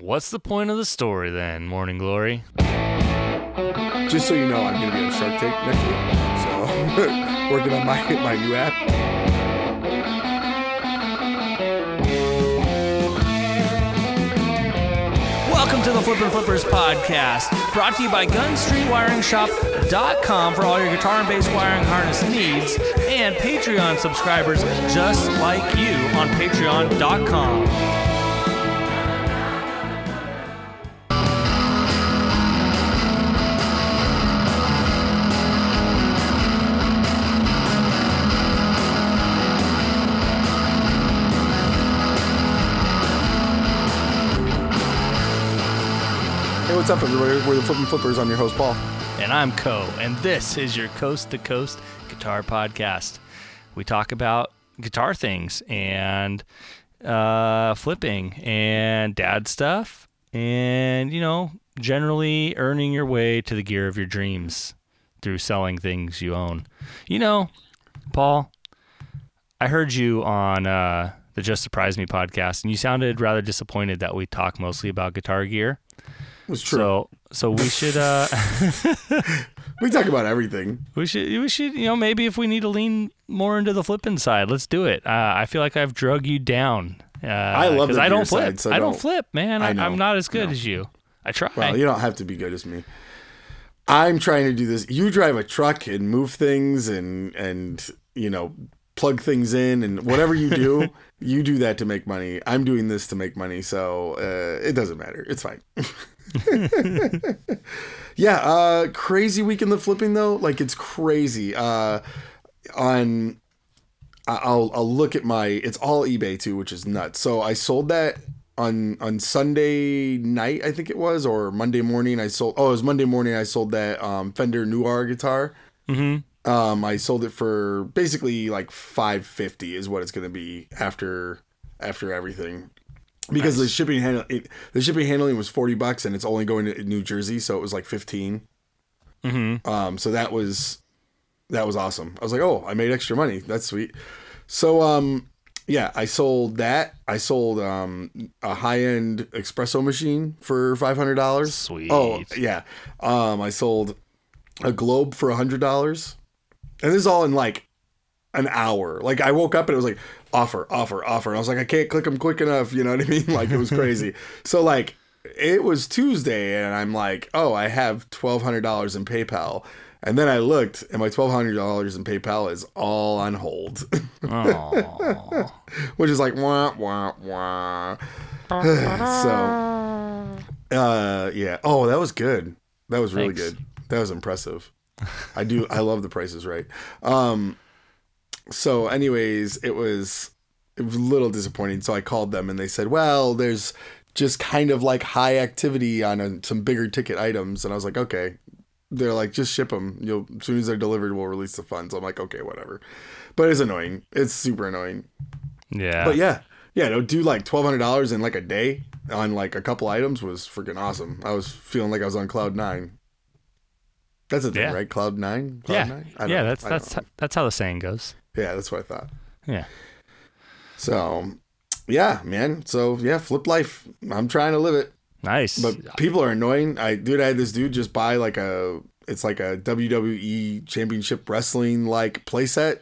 What's the point of the story then, Morning Glory? Just so you know, I'm going to be on Shark Tank next week. So, working on my, my new app. Welcome to the Flippin' Flippers podcast, brought to you by GunStreetWiringShop.com for all your guitar and bass wiring harness needs, and Patreon subscribers just like you on Patreon.com. what's up, everybody? We're the Flippin' Flippers. I'm your host, Paul. And I'm Co, and this is your Coast to Coast Guitar Podcast. We talk about guitar things and uh, flipping and dad stuff, and you know, generally earning your way to the gear of your dreams through selling things you own. You know, Paul, I heard you on uh, the Just Surprise Me podcast, and you sounded rather disappointed that we talk mostly about guitar gear. It was true. So, so we should. Uh, we talk about everything. We should, we should, you know, maybe if we need to lean more into the flipping side, let's do it. Uh, I feel like I've drug you down. Uh, I love the I don't flip. side, so I don't don't- flip, man. I am not as good No. as you. I try. Well, you don't have to be good as me. I'm trying to do this. You drive a truck and move things and and you know plug things in and whatever you do, you do that to make money. I'm doing this to make money, so uh, it doesn't matter. It's fine. yeah, uh, crazy week in the flipping though. Like it's crazy. Uh, on I'll I'll look at my it's all eBay too, which is nuts. So I sold that on on Sunday night, I think it was, or Monday morning. I sold. Oh, it was Monday morning. I sold that um, Fender Noir guitar. Mhm. Um, I sold it for basically like five fifty is what it's gonna be after after everything. Because the shipping handle it, the shipping handling was forty bucks and it's only going to New Jersey, so it was like fifteen. Mm-hmm. Um, so that was that was awesome. I was like, oh, I made extra money. That's sweet. So um, yeah, I sold that. I sold um a high end espresso machine for five hundred dollars. Sweet. Oh yeah. Um, I sold a globe for a hundred dollars, and this is all in like an hour. Like I woke up and it was like offer, offer, offer, and I was like, I can't click them quick enough. You know what I mean? Like it was crazy. so like it was Tuesday, and I'm like, oh, I have twelve hundred dollars in PayPal. And then I looked, and my twelve hundred dollars in PayPal is all on hold, which is like wah wah wah. so, uh, yeah. Oh, that was good. That was really Thanks. good. That was impressive. I do. I love the prices right. Um. So, anyways, it was it was a little disappointing. So I called them, and they said, "Well, there's just kind of like high activity on uh some bigger ticket items." And I was like, "Okay." They're like, "Just ship them. You'll as soon as they're delivered, we'll release the funds." I'm like, "Okay, whatever." But it's annoying. It's super annoying. Yeah. But yeah, yeah, to do like twelve hundred dollars in like a day on like a couple items was freaking awesome. I was feeling like I was on cloud nine. That's a thing, Yeah. right? Cloud nine. Cloud yeah. nine? Yeah. know. That's that's know. that's how the saying goes. Yeah, that's what I thought. Yeah. So, yeah, man. So yeah, flip life. I'm trying to live it, Nice. but people are annoying. I dude, I had this dude just buy like a. It's like a WWE Championship Wrestling like playset.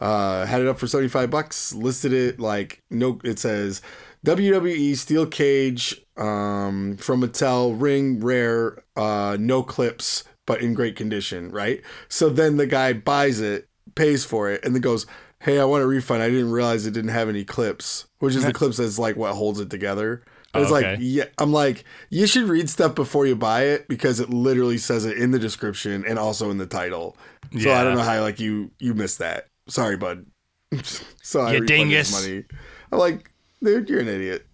Uh, had it up for seventy five bucks. Listed it like no. It says WWE steel cage um, from Mattel, ring rare, uh, no clips, but in great condition. Right. So then the guy buys it, pays for it, and then goes, "Hey, I want a refund. I didn't realize it didn't have any clips." Which is the clips that's like what holds it together. And it's oh, Okay. like, yeah, I'm like, you should read stuff before you buy it because it literally says it in the description and also in the title. So I don't know how like you you missed that. Sorry, bud. so I You dingus. money. I'm like, dude, you're an idiot.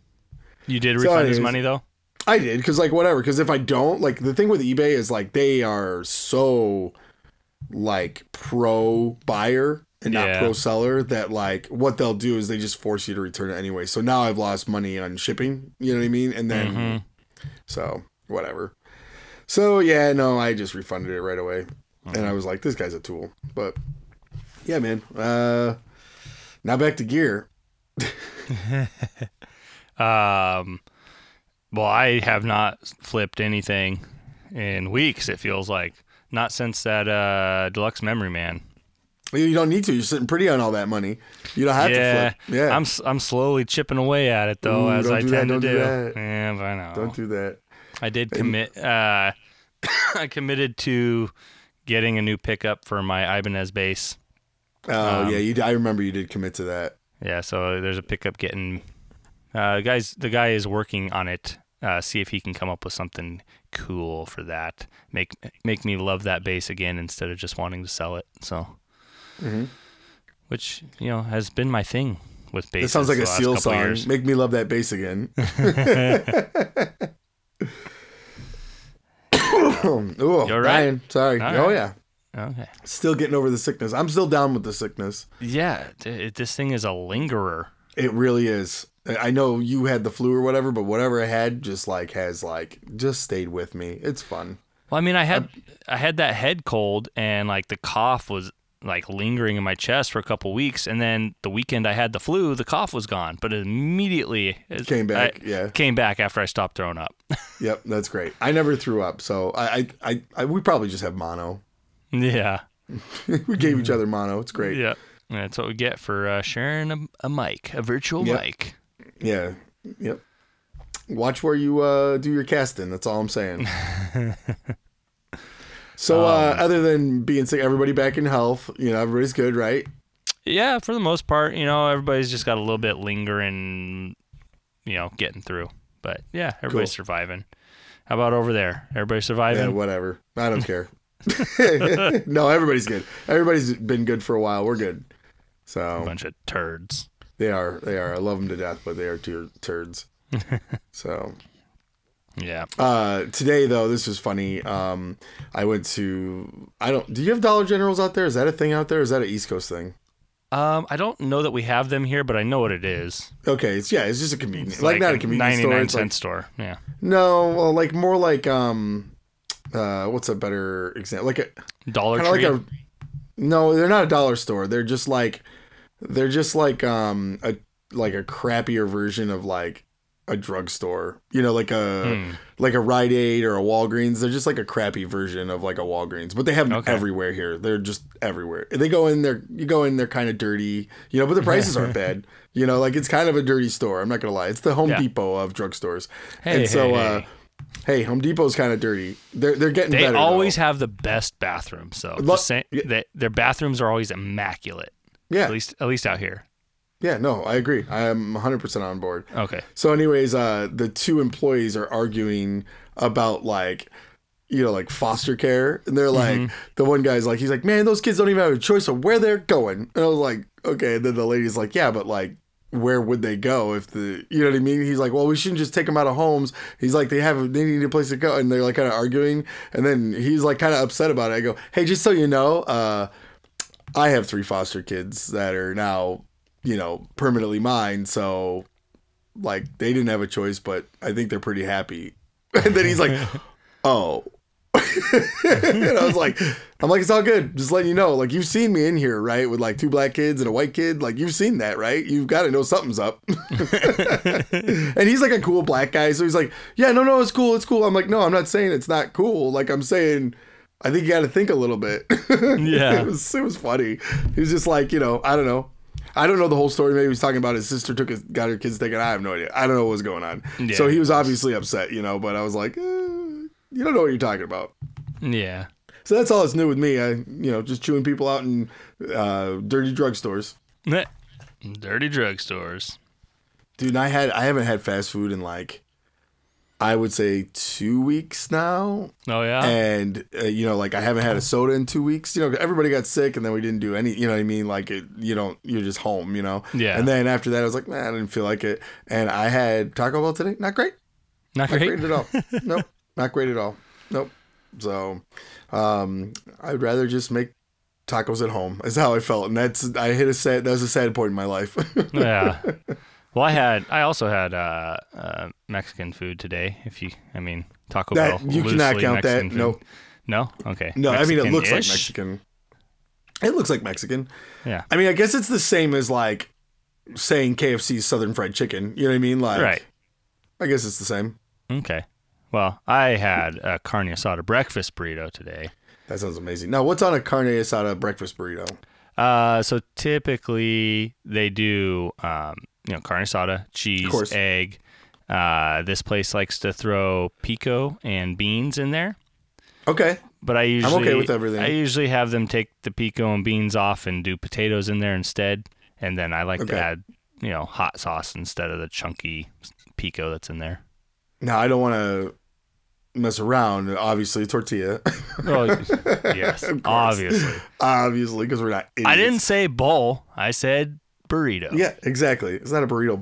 you did So refund his money though. I did because like whatever. Because if I don't, like the thing with eBay is like they are so like pro buyer and not Yeah. pro seller that like what they'll do is they just force you to return it anyway. So now I've lost money on shipping. You know what I mean? And then Mhm. so whatever. So yeah, no, I just refunded it right away, and I was like, this guy's a tool. But yeah, man. Uh, now back to gear. Um, Well, I have not flipped anything in weeks. It feels like not since that uh, deluxe memory man. You don't need to. You're sitting pretty on all that money. You don't have yeah, to flip. Yeah. I'm I'm slowly chipping away at it though, Ooh, as I do that, tend don't to do do. that. Yeah, I know. don't do that. I did commit. Uh, I committed to getting a new pickup for my Ibanez bass. Oh Um, yeah, you. I remember you did commit to that. Yeah, so there's a pickup getting. Uh, guys, the guy is working on it. Uh, see if he can come up with something cool for that. Make make me love that bass again instead of just wanting to sell it. So, Mhm. which you know has been my thing with bass. That sounds like a Seal song. years. Make me love that bass again. Ooh, You all right? Ryan, sorry. All oh right. yeah, Okay. still getting over the sickness. I'm still down with the sickness. Yeah, th- this thing is a lingerer. It really is. I know you had the flu or whatever, but whatever I had just like has like just stayed with me. It's fun. Well, I mean, I had I had that head cold and like the cough was like lingering in my chest for a couple weeks, and then the weekend I had the flu, the cough was gone, but immediately it Came back, I- yeah. came back after I stopped throwing up. Yep, that's great. I never threw up, so I, I, I, I we probably just have mono. yeah, we gave each other mono. It's great. yeah, that's what we get for uh, sharing a, a mic, a virtual Yep. mic. Yeah. Yep. Watch where you uh, do your casting. That's all I'm saying. so, uh, other than being sick, everybody back in health. You know, everybody's good, right? Yeah, for the most part, you know, everybody's just got a little bit lingering, you know, getting through. But yeah, everybody's Cool. surviving. How about over there? Everybody Yeah, surviving? whatever. I don't care. no, everybody's good. Everybody's been good for a while. We're good. a So bunch of turds. They are. They are. I love them to death, but they are tur- turds. so Yeah. uh, today, though, this was funny. Um, I went to. I don't. Do you have Dollar Generals out there? Is that a thing out there? Is that an East Coast thing? Um, I don't know that we have them here, but I know what it is. Okay, it's yeah, it's just a convenience, It's like, not a convenience store. ninety-nine cent like, store. Yeah. no, well, like more like um, uh, what's a better example? Like a Dollar Tree. like a. No, they're not a dollar store. They're just like, they're just like um a like a crappier version of like a drugstore. You know, like a Hmm. like a Rite Aid or a Walgreens. They're just like a crappy version of like a Walgreens, but they have them Okay. everywhere here. They're just everywhere. They go in there. You go in. They're kind of dirty. You know, but the prices aren't bad. You know, like it's kind of a dirty store. I'm not gonna lie. It's the Home Yeah. Depot of drugstores. Hey, and so, hey, uh, hey. hey, Home Depot's kind of dirty. They're they're getting they better. always though. have the best bathrooms. So Lo- just saying, they, their bathrooms are always immaculate. Yeah At least, at least out here. yeah. No, I agree. I am 100 percent on board. Okay. So, anyways, uh, the two employees are arguing about like, you know, like foster care, and they're like, Mm-hmm. the one guy's like, he's like, man, those kids don't even have a choice of where they're going, and I was like, okay. And then the lady's like, yeah, but like, where would they go if the, you know what I mean? He's like, well, we shouldn't just take them out of homes. He's like, they have, they need a place to go, and they're like kind of arguing, and then he's like kind of upset about it. I go, hey, just so you know, uh, I have three foster kids that are now, you know, permanently mine, so like they didn't have a choice, but I think they're pretty happy. And then he's like, "Oh." and I was like, "I'm like, it's all good. Just letting you know. Like, you've seen me in here, right? With like two black kids and a white kid. Like, you've seen that, right? You've got to know something's up." and he's like a cool black guy, so he's like, "Yeah, no, no, it's cool, it's cool." I'm like, "No, I'm not saying it's not cool. Like, I'm saying." I think you got to think a little bit. Yeah. it was it was funny. He was just like, you know, I don't know. I don't know the whole story. Maybe he was talking about his sister took his got her kids taken. I have no idea. I don't know what was going on. Yeah. So he was obviously upset, you know. But I was like, eh, you don't know what you're talking about. Yeah. So that's all that's new with me. I, you know, just chewing people out in uh, dirty drugstores. Dirty drugstores. Dude, I had I haven't had fast food in like I would say two weeks now. Oh yeah. and uh, you know like i haven't had a soda in two weeks. You know everybody got sick and then we didn't do any you know what i mean? Like it, you don't you're just home you know? Yeah. and then after that i was like man i didn't feel like it. And i had taco bell today. Not great. Not not great. great at all. Nope. Not great at all. Nope. So um i'd rather just make tacos at home is how i felt. And that's i hit a sad that was a sad point in my life. Yeah. Well, I had. I also had uh, uh, Mexican food today. If you, I mean, Taco that Bell. you cannot count Mexican that food. nope No. Okay. no i mean it looks like Mexican-ish? mexican it looks like mexican Yeah. I mean, I guess it's the same as like saying KFC's Southern Fried Chicken. You know what I mean? Like, Right. I guess it's the same. Okay. Well, I had a carne asada breakfast burrito today. That sounds amazing. Now, what's on a carne asada breakfast burrito? Uh, so typically they do, um, you know, carne asada, cheese, egg. Uh, this place likes to throw pico and beans in there, Okay. but I usually I'm okay with everything. I usually have them take the pico and beans off and do potatoes in there instead, and then I like Okay. to add, you know, hot sauce instead of the chunky pico that's in there. Now, I don't want to mess around. Obviously, tortilla. Oh, yes, obviously. obviously, because we're not. Idiots. I didn't say bowl. I said burrito. Yeah, exactly. It's not a burrito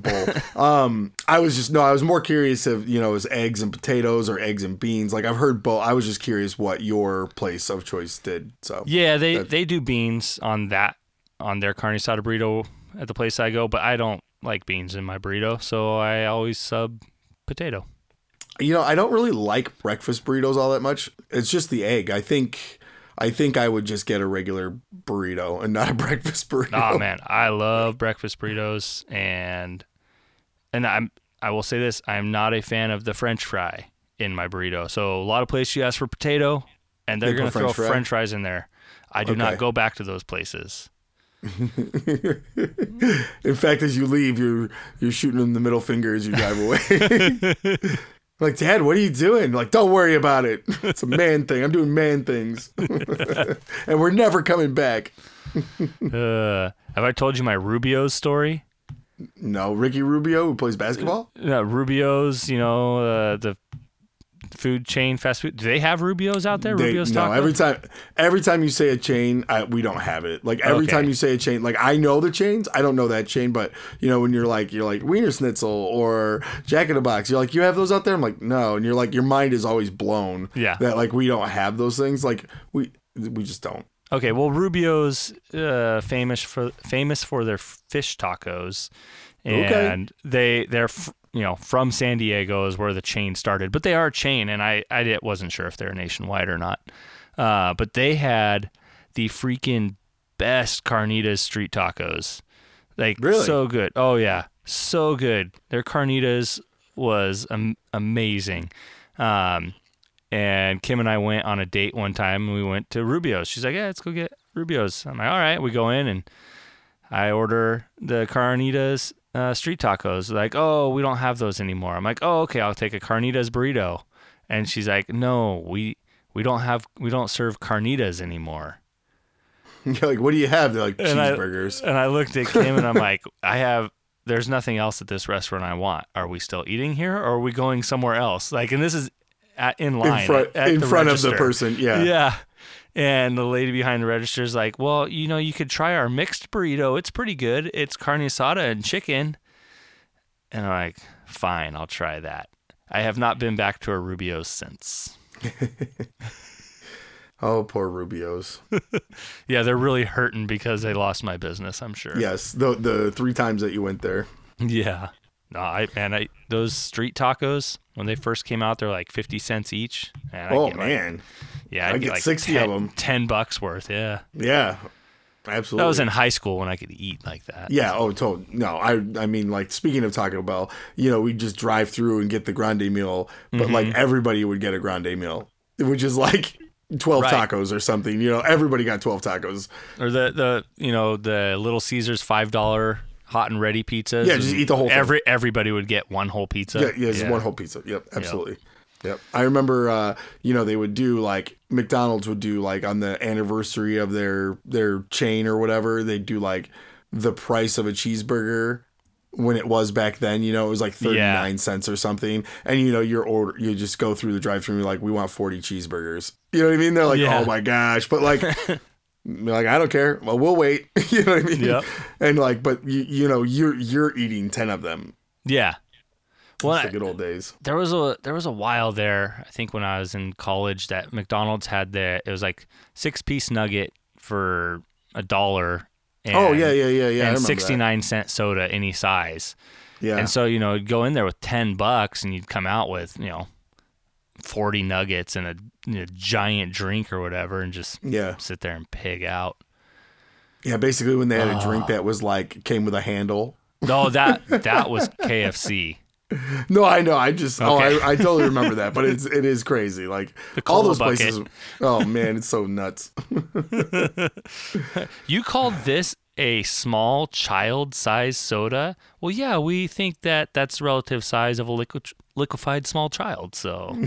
bowl. um, I was just no. I was more curious if you know, it was eggs and potatoes or eggs and beans. Like I've heard both. I was just curious what your place of choice did. So Yeah, they That- they do beans on that on their carne asada burrito at the place I go, but I don't like beans in my burrito, so I always sub potato. you know, I don't really like breakfast burritos all that much. It's just the egg. I think. I think I would just get a regular burrito and not a breakfast burrito. Oh man, I love breakfast burritos and and I'm I will say this, I'm not a fan of the french fry in my burrito. So a lot of places you ask for potato and they're They going to throw french fry? french fries in there. I do Okay. not go back to those places. In fact, as you leave, you're you're shooting them the middle finger as you drive away. like, Dad, what are you doing? Like, don't worry about it. It's a man thing. I'm doing man things, and we're never coming back. Uh, have I told you my Rubio's story? No, Ricky Rubio who plays basketball. Uh, Rubio's, you know, uh, the food chain, fast food. Do they have Rubio's out there? They- Rubio's no, Taco? every time, every time you say a chain, I, we don't have it. Like every Okay. time you say a chain, like I know the chains, I don't know that chain, but you know when you're like you're like Wienerschnitzel or Jack in the Box, you're like you have those out there. I'm like no, and you're like your mind is always blown. Yeah. that like we don't have those things. Like we we just don't. Okay, well, Rubio's uh, famous for famous for their fish tacos, Okay. and they they're f- you know from San Diego is where the chain started, but they are a chain, and I I wasn't sure if they're nationwide or not, uh, but they had the freaking best carnitas street tacos, like Really? so good. Oh yeah, so good. Their carnitas was am- amazing. Um, and Kim and I went on a date one time and we went to Rubio's. She's like, Yeah, let's go get Rubio's. I'm like, All right. We go in and I order the carnitas uh, street tacos. Like, oh, we don't have those anymore. I'm like, oh, okay, I'll take a carnitas burrito. And she's like, no, we we don't have we don't serve carnitas anymore. You're like what do you have? They're like And I- cheeseburgers. And I looked at Kim and I'm like, I have there's nothing else at this restaurant I want. Are we still eating here or are we going somewhere else? Like, and this is at, in line in front at, at in front of the person. Yeah. Yeah. And the lady behind the register is like, well, you know, you could try our mixed burrito. It's pretty good. It's carne asada and chicken. And I'm like, fine, I'll try that. I have not been back to a Rubio's since. Oh, poor Rubio's. Yeah, they're really hurting because they lost my business, I'm sure. yes, the the three times that you went there. Yeah. No, I man, I those street tacos when they first came out, they're like fifty cents each. I Oh get like- man, yeah, I I'd get like 60 of them. ten bucks worth. Yeah, yeah, absolutely. that was in high school when I could eat like that. Yeah. Oh, told no. I I mean, like speaking of Taco Bell, you know, we just drive through and get the grande meal, but Mm-hmm. like everybody would get a grande meal, which is like twelve Right. tacos or something. You know, everybody got twelve tacos. or the the you know the Little Caesars five dollar hot and ready pizzas. Yeah, just eat the whole thing. Every everybody would get one whole pizza. Yeah, yeah, it's one whole pizza. Yep, absolutely. Yep. I remember uh, you know, they would do like McDonald's would do like on the anniversary of their their chain or whatever, they'd do like the price of a cheeseburger when it was back then, you know, it was like 39 Yeah. cents or something. And you know, your order you just go through the drive through and you're like, we want 40 cheeseburgers. You know what I mean? They're like, Yeah. oh my gosh. But like like, I don't care. Well, we'll wait. you know what I mean? Yep. And like, but you you know, you're you're eating 10 of them. Yeah. Well, It's the good old days. there was a there was a while there. I think when I was in college, that McDonald's had the it was like six piece nugget for a dollar. And, oh yeah, yeah, yeah, yeah. And sixty nine cent soda any size. Yeah. And so you know, you'd go in there with ten bucks, and you'd come out with you know forty nuggets and a, you know, giant drink or whatever, and just yeah. sit there and pig out. Yeah, basically when they had a Ah. drink that was like came with a handle. No, that that was KFC. No, I know. I just oh, I, I totally remember that, but it's it is crazy. Like all those bucket. places. Oh man, it's so nuts. You called this a small child-sized soda? Well, yeah, we think that that's the relative size of a liquid, liquefied small child. So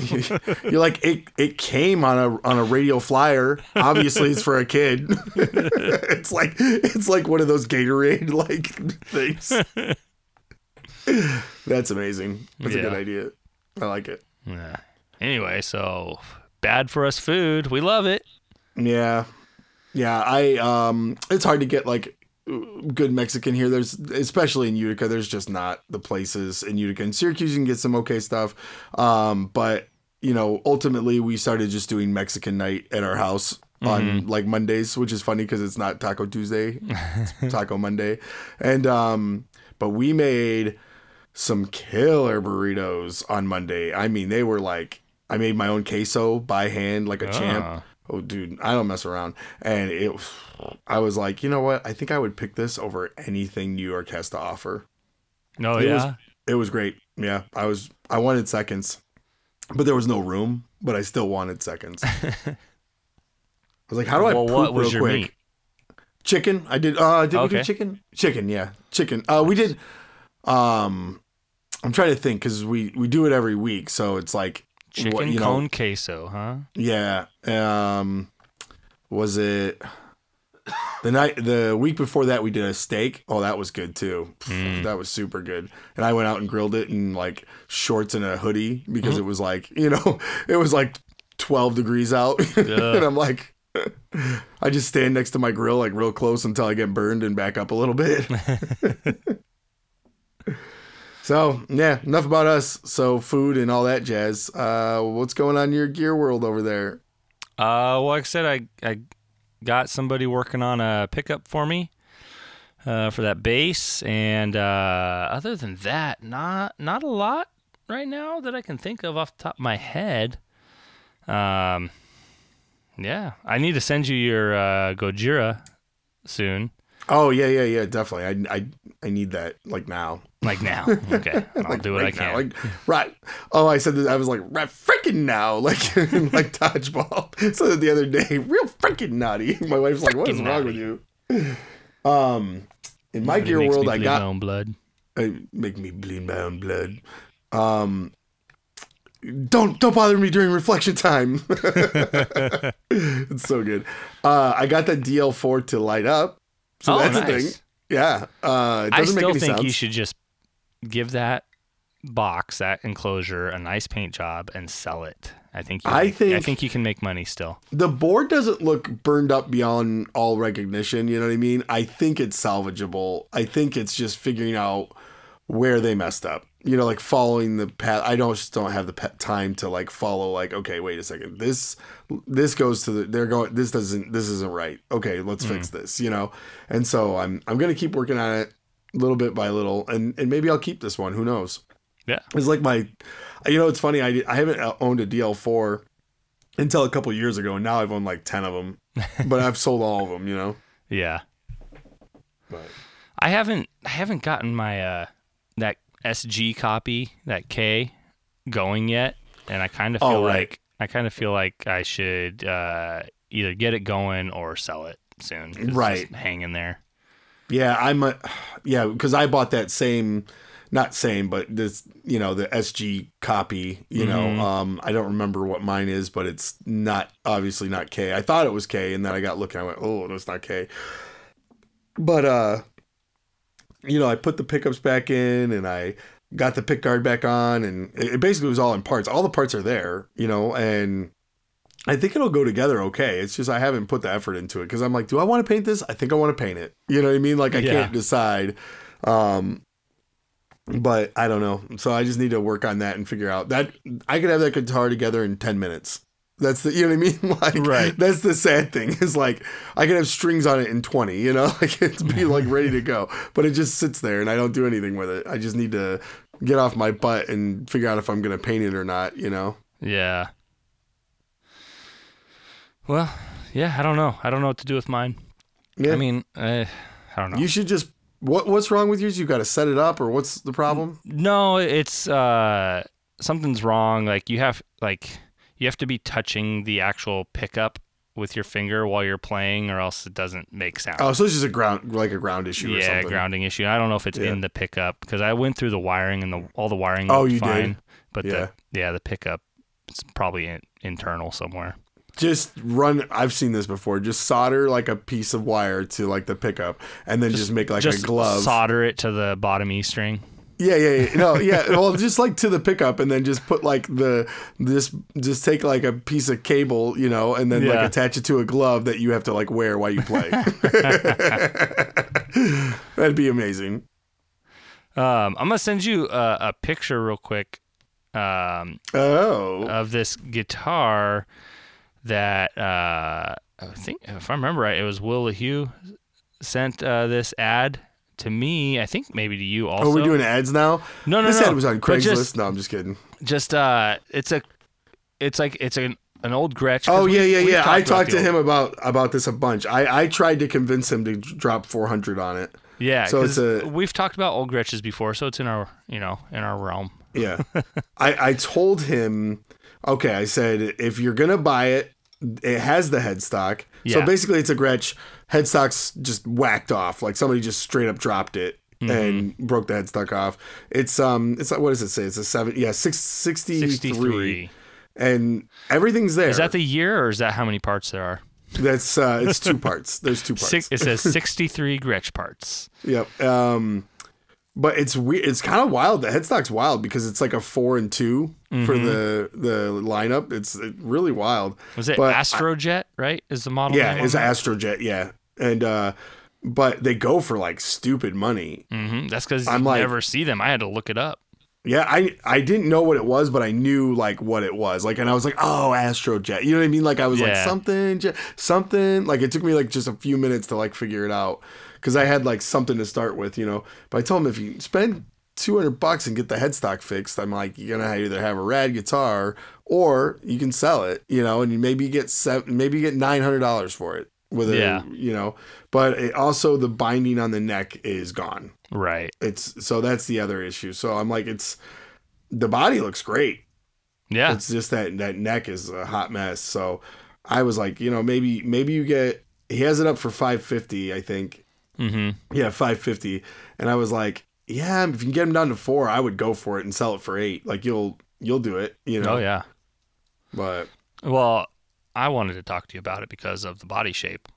You're like it. It came on a on a radio flyer. Obviously, it's for a kid. it's like it's like one of those Gatorade like things. That's amazing. That's a good idea. I like it. yeah. Anyway, so bad for us food. We love it. Yeah. Yeah, I um it's hard to get like good Mexican here. There's especially in Utica, there's just not the places in Utica. In Syracuse you can get some okay stuff. Um but you know, ultimately we started just doing Mexican night at our house on like Mondays, which is funny cuz it's not Taco Tuesday, it's Taco Monday. And um but we made some killer burritos on Monday. I mean, they were like I made my own queso by hand like a champ. Ah. Oh, dude, I don't mess around. And it, I was like, you know what? I think I would pick this over anything New York has to offer. No, It yeah. was- It was great. Yeah, I was, I wanted seconds, but there was no room. But I still wanted seconds. I was like, how do I well, poop what was real quick? meat? Chicken. I did. Uh, did we do chicken? Chicken. Yeah, chicken. Uh, we did. Um, I'm trying to think because we we do it every week, so it's like Chicken what, you know, cone queso, huh? Yeah. Um was it the night the week before that we did a steak? Oh, that was good too. Mm. That was super good. And I went out and grilled it in like shorts and a hoodie because Mm-hmm. it was like, you know, it was like 12 degrees out. and I'm like I just stand next to my grill like real close until I get burned and back up a little bit. So, yeah, enough about us. So, food and all that jazz. Uh what's going on in your gear world over there? Uh, well, like I said, I I got somebody working on a pickup for me, uh, for that bass, and uh, other than that, not not a lot right now that I can think of off the top of my head. Um, yeah, I need to send you your uh, Gojira soon, Oh yeah, yeah, yeah, definitely. I I I need that like now. Like now. Okay, I'll Like do what right I can. Now. Like right. Oh, I said that I was like right freaking now, like like dodgeball. So the other day, real freaking naughty. My wife's like, "What is wrong with you?" Um, in my gear world, I got my own blood. uh, make me bleed my own blood. Um, don't don't bother me during reflection time. it's so good. Uh, I got that DL4 to light up, so oh, that's nice. a thing. Yeah, uh, it I doesn't still make any think sense. you should just give that box, that enclosure, a nice paint job and sell it. I think you I make- I think- think you can make money still. the board doesn't look burned up beyond all recognition. You know what I mean? I think it's salvageable. I think it's just figuring out where they messed up. You know, like following the path. I don't just don't have the time to like follow. Like, okay, wait a second. This this goes to the. They're going. This doesn't. This isn't right. Okay, let's mm. fix this. You know. And so I'm I'm gonna keep working on it little bit by little, and and maybe I'll keep this one. Who knows? Yeah. It's like my, you know, it's funny. I I haven't owned a DL4 until a couple years ago, and now I've owned like ten of them, but I've sold all of them. You know. Yeah. But I haven't I haven't gotten my uh that SG copy, that Kay going yet, and I kind of feel Oh, right. like I kind of feel like I should uh either get it going or sell it soon. Right. just hanging there. Yeah, I'm a, yeah, because I bought that same, not same, but this, you know, the SG copy. You Mhm. know, um, I don't remember what mine is, but it's not obviously not Kay. I thought it was Kay, and then I got looking. I went, oh, no, it's not Kay. But uh, you know, I put the pickups back in, and I got the pick guard back on, and it basically was all in parts. All the parts are there, you know, and I think it'll go together okay. It's just I haven't put the effort into it because I'm like, do I want to paint this? I think I want to paint it. You know what I mean? Like I Yeah. can't decide. Um, but I don't know. So I just need to work on that and figure out that I could have that guitar together in ten minutes. That's the you know what I mean? Like Right. that's the sad thing is like I could have strings on it in twenty. You know, like it's be like ready to go, but it just sits there and I don't do anything with it. I just need to get off my butt and figure out if I'm gonna paint it or not. You know? Yeah. Well, yeah, I don't know. I don't know what to do with mine. Yeah. I mean, uh, I don't know. You should just What what's wrong with yours? You got to set it up, or what's the problem? No, it's uh something's wrong. Like you have like you have to be touching the actual pickup with your finger while you're playing, or else it doesn't make sound. Oh, so it's just a ground like a ground issue. or yeah, something. grounding issue. I don't know if it's Yeah. in the pickup because I went through the wiring and the all the wiring. Oh, you did? fine, But Yeah. the yeah the pickup it's probably in, internal somewhere. Just run. I've seen this before. Just solder like a piece of wire to like the pickup, and then just, make like Just a glove. solder it to the bottom E string. Yeah, yeah, yeah. No, yeah. Well, just like to the pickup, and then just put like the this just take like a piece of cable, you know, and then like attach it to a glove that you have to like wear while you play. That'd be amazing. Um, I'm gonna send you a, a picture real quick um, Oh, of this guitar that uh, I think, if I remember right, it was Will LaHue sent uh, this ad to me. I think maybe to you also. are we doing ads now? No, no, this no. ad was on Craigslist. just- no, I'm just kidding. Just uh, it's a, it's like it's an an old Gretsch. Oh we- yeah, yeah, yeah. I talked to old- him about about this a bunch. I I tried to convince him to drop 400 on it. Yeah, so it's a- we've talked about old Gretsches before, so it's in our you know in our realm. Yeah. I, I told him, okay, I said, if you're going to buy it, it has the headstock. So basically, it's a Gretsch. Headstock's just whacked off. Like somebody just straight up dropped it. Mm-hmm. And broke the headstock off. It's um, it's like what does it say? It's a seven, yeah, six, 63. Sixty-three. and everything's there. Is that the year, or is that how many parts there are? That's uh, it's two parts. There's two parts. Six, it says sixty-three Gretsch parts. Yep. Um, but it's weird. It's kind of wild. The headstock's wild because it's like a four and 2 for the the lineup. It's really wild. Was it But I- Astrojet? right? Is the model? Yeah, it's? Astrojet. Yeah, and uh, but they go for like stupid money. Mhm. That's because I'm like- never see them. I had to look it up. Yeah, I I didn't know what it was, but I knew like what it was. Like, and I was like, oh, Astrojet. You know what I mean? Like, I was like something, something. Like, it took me like just a few minutes to like figure it out because I had like something to start with, you know. But I told him if you spend two hundred bucks and get the headstock fixed, I'm like, you're gonna either have a rad guitar or you can sell it, you know, and you maybe get seven, maybe you get nine hundred dollars for it with it, Yeah. you know. But it, also the binding on the neck is gone Right. it's so that's the other issue. So I'm like, it's the body looks great. Yeah. It's just that that neck is a hot mess. So I was like, you know, maybe maybe you get he has it up for 550, I think. Mm-hmm. Yeah, 550. And I was like, yeah, if you can get him down to 4, I would go for it and sell it for 8. Like you'll you'll do it, you know. Oh yeah. But Well, I wanted to talk to you about it because of the body shape.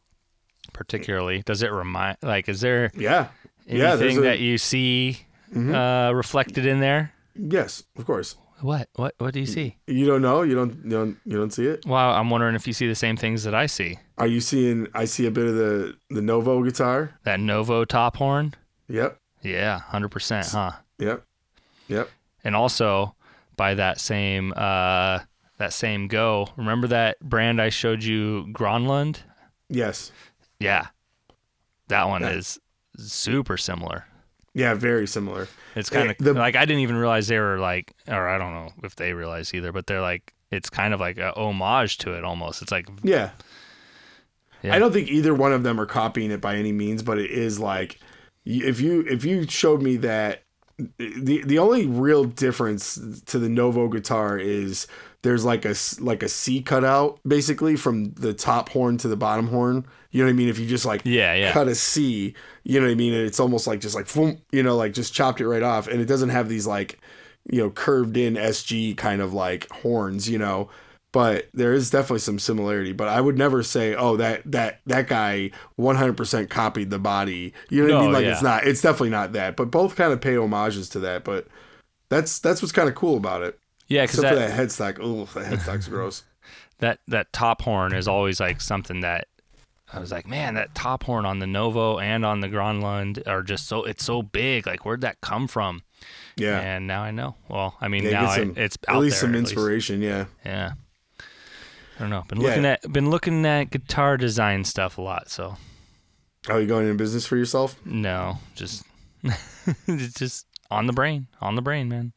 Particularly, does it remind like is there yeah. Yeah, anything a- that you see Mhm. uh, reflected in there? Yes, of course. What? What? What do you see? You don't know? You don't you don't you don't see it? Well, I'm wondering if you see the same things that I see. Are you seeing I see a bit of the the Novo guitar? That Novo top horn. Yep. Yeah, hundred percent, huh? Yep. Yep. And also by that same uh, that same go. Remember that brand I showed you, Gronlund? Yes. Yeah, that one Yeah. is super similar. Yeah, very similar. It's kind of like I didn't even realize they were like, or I don't know if they realize either, but they're like, it's kind of like a homage to it almost. It's like, Yeah. Yeah. I don't think either one of them are copying it by any means, but it is like if you if you showed me that the the only real difference to the Novo guitar is there's like a like a C cutout basically from the top horn to the bottom horn. You know what I mean? If you just like yeah, yeah, cut a C, you know what I mean? And it's almost like just like boom, you know, like just chopped it right off, and it doesn't have these like you know curved in SG kind of like horns, you know. But there is definitely some similarity. But I would never say, oh, that that that guy 100% copied the body. You know what I mean? Like yeah. it's not. It's definitely not that. But both kind of pay homages to that. But that's that's what's kind of cool about it. Yeah, because Except that, for that headstock. Oh, that headstock's gross. that that top horn is always like something that I was like, man, that top horn on the Novo and on the Gronlund are just so it's so big. Like, where'd that come from? Yeah. And now I know. Well, I mean, Yeah, now get I, it's out At least there, some at least. inspiration. Yeah. Yeah. I don't know. Been Yeah. looking at been looking at guitar design stuff a lot. So Are you going into business for yourself? no, just it's just on the brain, on the brain, man.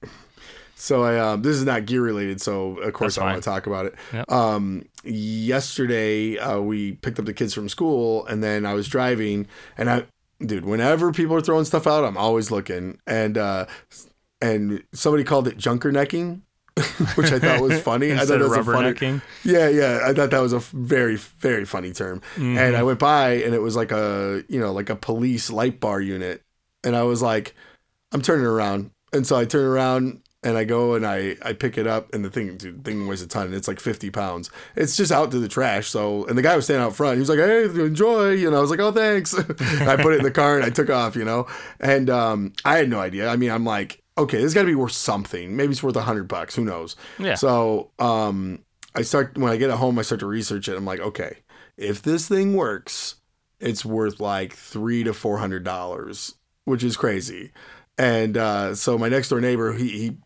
So I um, this is not gear related, so of course I want to talk about it. Yep. Um, yesterday uh, we picked up the kids from school, and then I was driving, and I dude, whenever people are throwing stuff out, I'm always looking. And uh and somebody called it junker necking, which I thought was funny. I thought of was a funny, rubbernecking. yeah, yeah. I thought that was a very, very funny term. Mm-hmm. And I went by and it was like a, you know, like a police light bar unit. And I was like, I'm turning around. And so I turn around and I go and I, I pick it up and the thing, dude, the thing weighs a ton. And it's like 50 pounds. It's just out to the trash. So, and the guy was standing out front. He was like, Hey, enjoy. You know, I was like, Oh, thanks. I put it in the car and I took off, you know, and, um, I had no idea. I mean, I'm like, okay, this gotta be worth something. Maybe it's worth a hundred bucks. Who knows? Yeah. So um, I start when I get at home, I start to research it. I'm like, okay, if this thing works, it's worth like three to four hundred dollars, which is crazy. And uh, so my next door neighbor, he he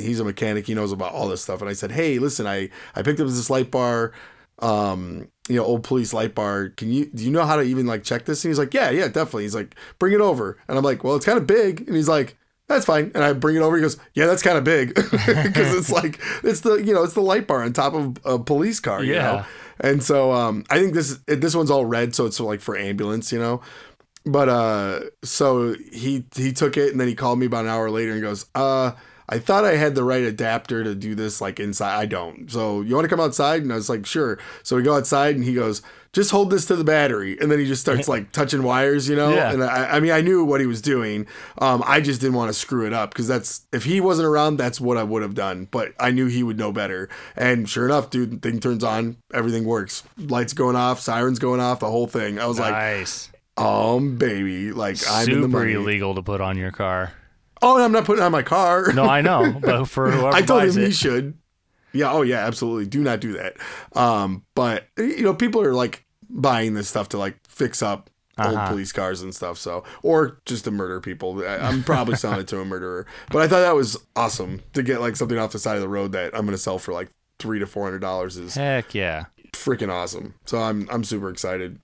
he's a mechanic. He knows about all this stuff. And I said, hey, listen, I I picked up this light bar. Um, you know, old police light bar. Can you do you know how to even like check this? And he's like, yeah, yeah, definitely. He's like, bring it over. And I'm like, well, it's kind of big. And he's like, that's fine. And I bring it over. He goes, yeah, that's kind of big because it's like it's the you know it's the light bar on top of a police car. You Yeah. know? And so um, I think this this one's all red, so it's like for ambulance, you know. But uh, so he he took it and then he called me about an hour later and goes, uh. I thought I had the right adapter to do this like inside. I don't. So you want to come outside? And I was like, sure. So we go outside and he goes, just hold this to the battery. And then he just starts like touching wires, you know? Yeah. And I, I mean, I knew what he was doing. Um, I just didn't want to screw it up because that's, if he wasn't around, that's what I would have done. But I knew he would know better. And sure enough, dude, thing turns on, everything works. Lights going off, sirens going off, the whole thing. I was like, nice. Um, baby, like I'm in the Super money. illegal to put on your car. Oh, I'm not putting it on my car. No, I know, but for whoever I told him buys he should. Yeah. Oh, yeah. Absolutely. Do not do that. Um, but you know, people are like buying this stuff to like fix up old Uh-huh. police cars and stuff. So, or just to murder people. I, I'm probably selling it to a murderer. But I thought that was awesome to get like something off the side of the road that I'm going to sell for like three to four hundred dollars is heck yeah. freaking awesome. So I'm I'm super excited.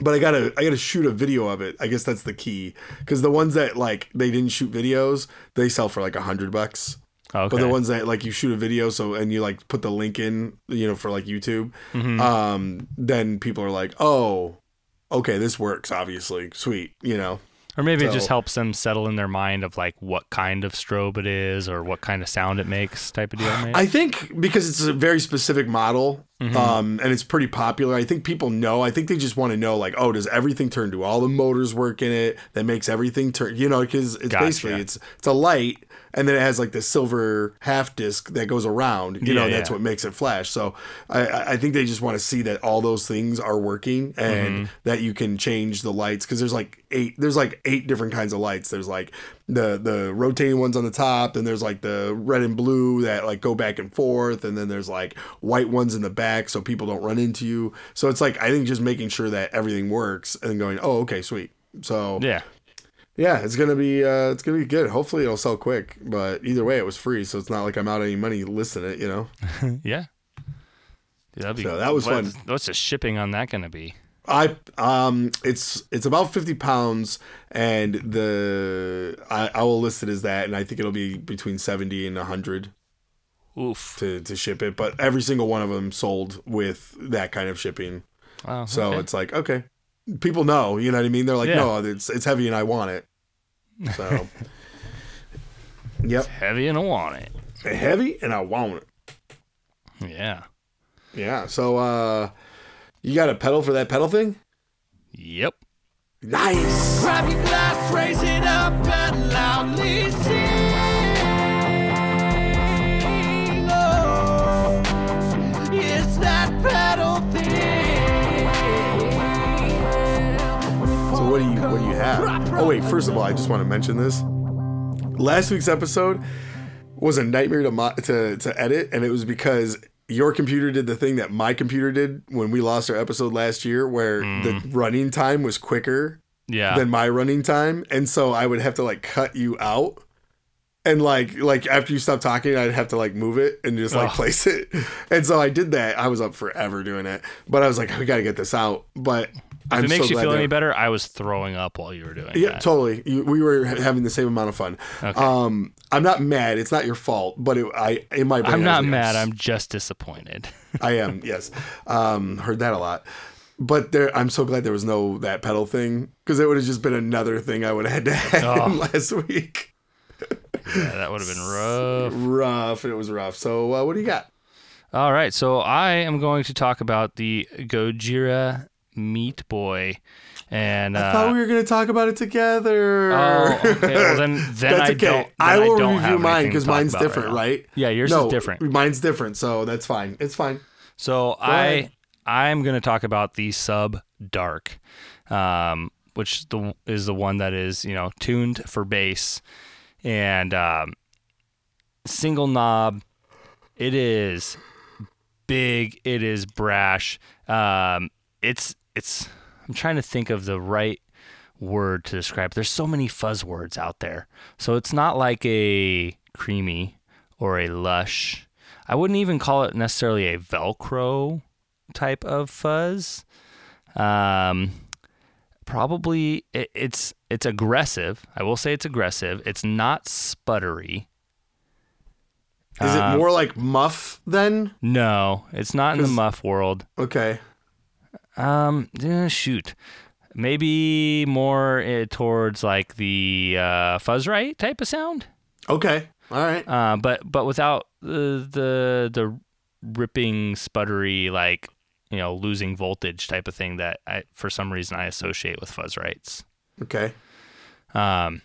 But I gotta I gotta shoot a video of it. I guess that's the key because the ones that like they didn't shoot videos, they sell for like a hundred bucks. Okay. But the ones that like you shoot a video so and you like put the link in, you know, for like YouTube, Mhm. um, then people are like, oh, okay, this works. Obviously, sweet, you know. Or maybe it just helps them settle in their mind of like what kind of strobe it is or what kind of sound it makes type of deal. Maybe. I think because it's a very specific model, Mm-hmm. um, and it's pretty popular. I think people know. I think they just want to know, like, oh, does everything turn? Do all the motors work in it that makes everything turn? You know, because it's Gotcha. basically it's it's a light, and then it has like the silver half disc that goes around. You know, Yeah, and that's yeah. what makes it flash. So I- I, I think they just want to see that all those things are working and Mm-hmm. that you can change the lights because there's like eight. There's like eight different kinds of lights. There's like the the rotating ones on the top, and there's like the red and blue that like go back and forth, and then there's like white ones in the back so people don't run into you. So it's like I think just making sure that everything works and going, oh okay, sweet. So yeah, yeah. it's gonna be uh, it's gonna be good. Hopefully it'll sell quick, but either way, it was free, so it's not like I'm out any money listing it. You know, yeah. Dude, that'd be, So that was what- fun. What's the shipping on that going to be? I um it's it's about 50 pounds and the I, I will list it as that and I think it'll be between 70 and 100 Oof. to to ship it but every single one of them sold with that kind of shipping Wow. so okay. it's like okay people know you know what I mean they're like Yeah. no it's it's heavy and I want it so yep heavy and I want it. heavy and I want it Yeah. yeah so uh you got a pedal for that pedal thing Yep. nice Grab your glass, raise it up, and loudly sing. What do you what do you have? Oh wait, first of all, I just want to mention this. Last week's episode was a nightmare to mo- to to edit, and it was because your computer did the thing that my computer did when we lost our episode last year, where mm. the running time was quicker Yeah. than my running time, and so I would have to like cut you out. And like like after you stop talking, I'd have to like move it and just like Ugh. place it. And so I did that. I was up forever doing it, but I was like, we got to get this out. But I'm it makes so you feel any better, I was throwing up while you were doing it. yeah, that. totally. You, we were ha- having the same amount of fun. Okay. Um, I'm not mad. It's not your fault, but it, I in my brain, I'm not mad. I'm just disappointed. I am. Yes. Um, heard that a lot. But there, I'm so glad there was no that pedal thing because it would have just been another thing I would have had to have Oh. last week. Yeah, that would have been rough. Rough. It was rough. So uh, what do you got? All right, so I am going to talk about the Gojira Meat Boy, and uh, I thought we were going to talk about it together. oh, okay. Well, then, then That's I okay. don't. I will don't review mine because mine's about right different, right? Yeah, yours no, is different. Mine's different, so that's fine. It's fine. So ahead. I I'm going to talk about the Sub Dark, um, which the is the one that is you know tuned for bass, and um, single knob. It is big. It is brash. Um, it's it's. I'm trying to think of the right word to describe. There's so many fuzz words out there. So it's not like a creamy or a lush. I wouldn't even call it necessarily a Velcro type of fuzz. Um, probably it, it's it's aggressive. I will say it's aggressive. It's not sputtery. Is Um, it more like muff then? No, it's not in the muff world. Okay. Um, eh, shoot, maybe more eh, towards like the uh, Fuzzrite type of sound. Okay. All right. Uh, but but without the the the ripping, sputtery, like you know, losing voltage type of thing that I for some reason I associate with Fuzzrites. Okay. Um,